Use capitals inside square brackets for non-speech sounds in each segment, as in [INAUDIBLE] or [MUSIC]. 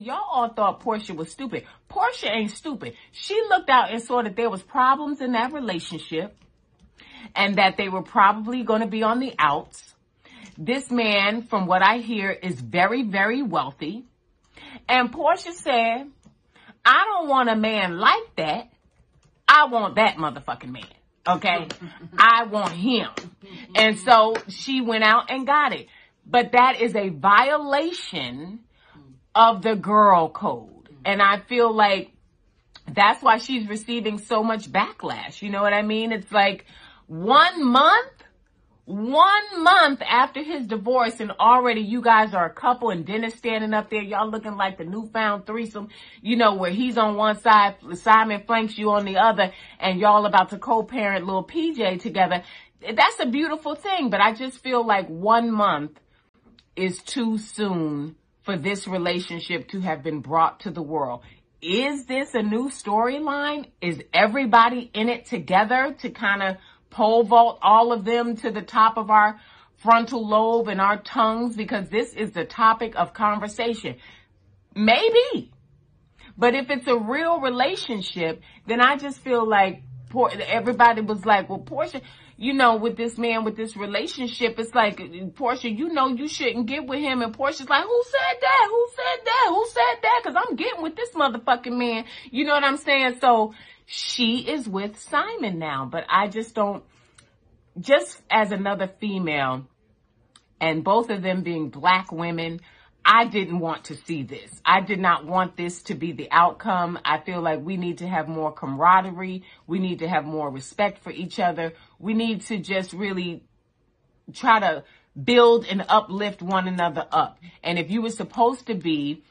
Y'all all thought Porsha was stupid. Porsha ain't stupid. She looked out and saw that there was problems in that relationship and that they were probably going to be on the outs. This man, from what I hear, is very, very wealthy. And Porsha said, I don't want a man like that. I want that motherfucking man. Okay. [LAUGHS] I want him. And so she went out and got it. But that is a violation of the girl code. And I feel like that's why she's receiving so much backlash. You know what I mean? It's like one month, one month after his divorce and already you guys are a couple and Dennis standing up there, y'all looking like the newfound threesome, you know, where he's on one side, Simon flanks you on the other and y'all about to co-parent little PJ together. That's a beautiful thing, but I just feel like one month is too soon for this relationship to have been brought to the world. Is this a new storyline? Is everybody in it together to kind of pole vault all of them to the top of our frontal lobe and our tongues? Because this is the topic of conversation. Maybe. But if it's a real relationship, then I just feel like everybody was like, well, Porsha, you know, with this man, with this relationship, it's like, Porsha, you know, you shouldn't get with him. And Porsha's like, who said that? Who said that? Who said that? Cause I'm getting with this motherfucking man. You know what I'm saying? So she is with Simon now, but I just don't, just as another female and both of them being black women, I didn't want to see this. I did not want this to be the outcome. I feel like we need to have more camaraderie. We need to have more respect for each other. We need to just really try to build and uplift one another up. And if you were supposed to be,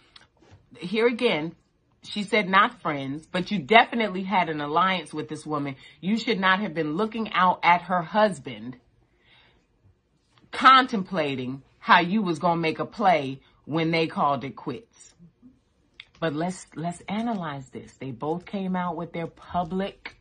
here again, she said not friends, but you definitely had an alliance with this woman. You should not have been looking out at her husband, contemplating how you was going to make a play when they called it quits. But let's let's analyze this. They both came out with their public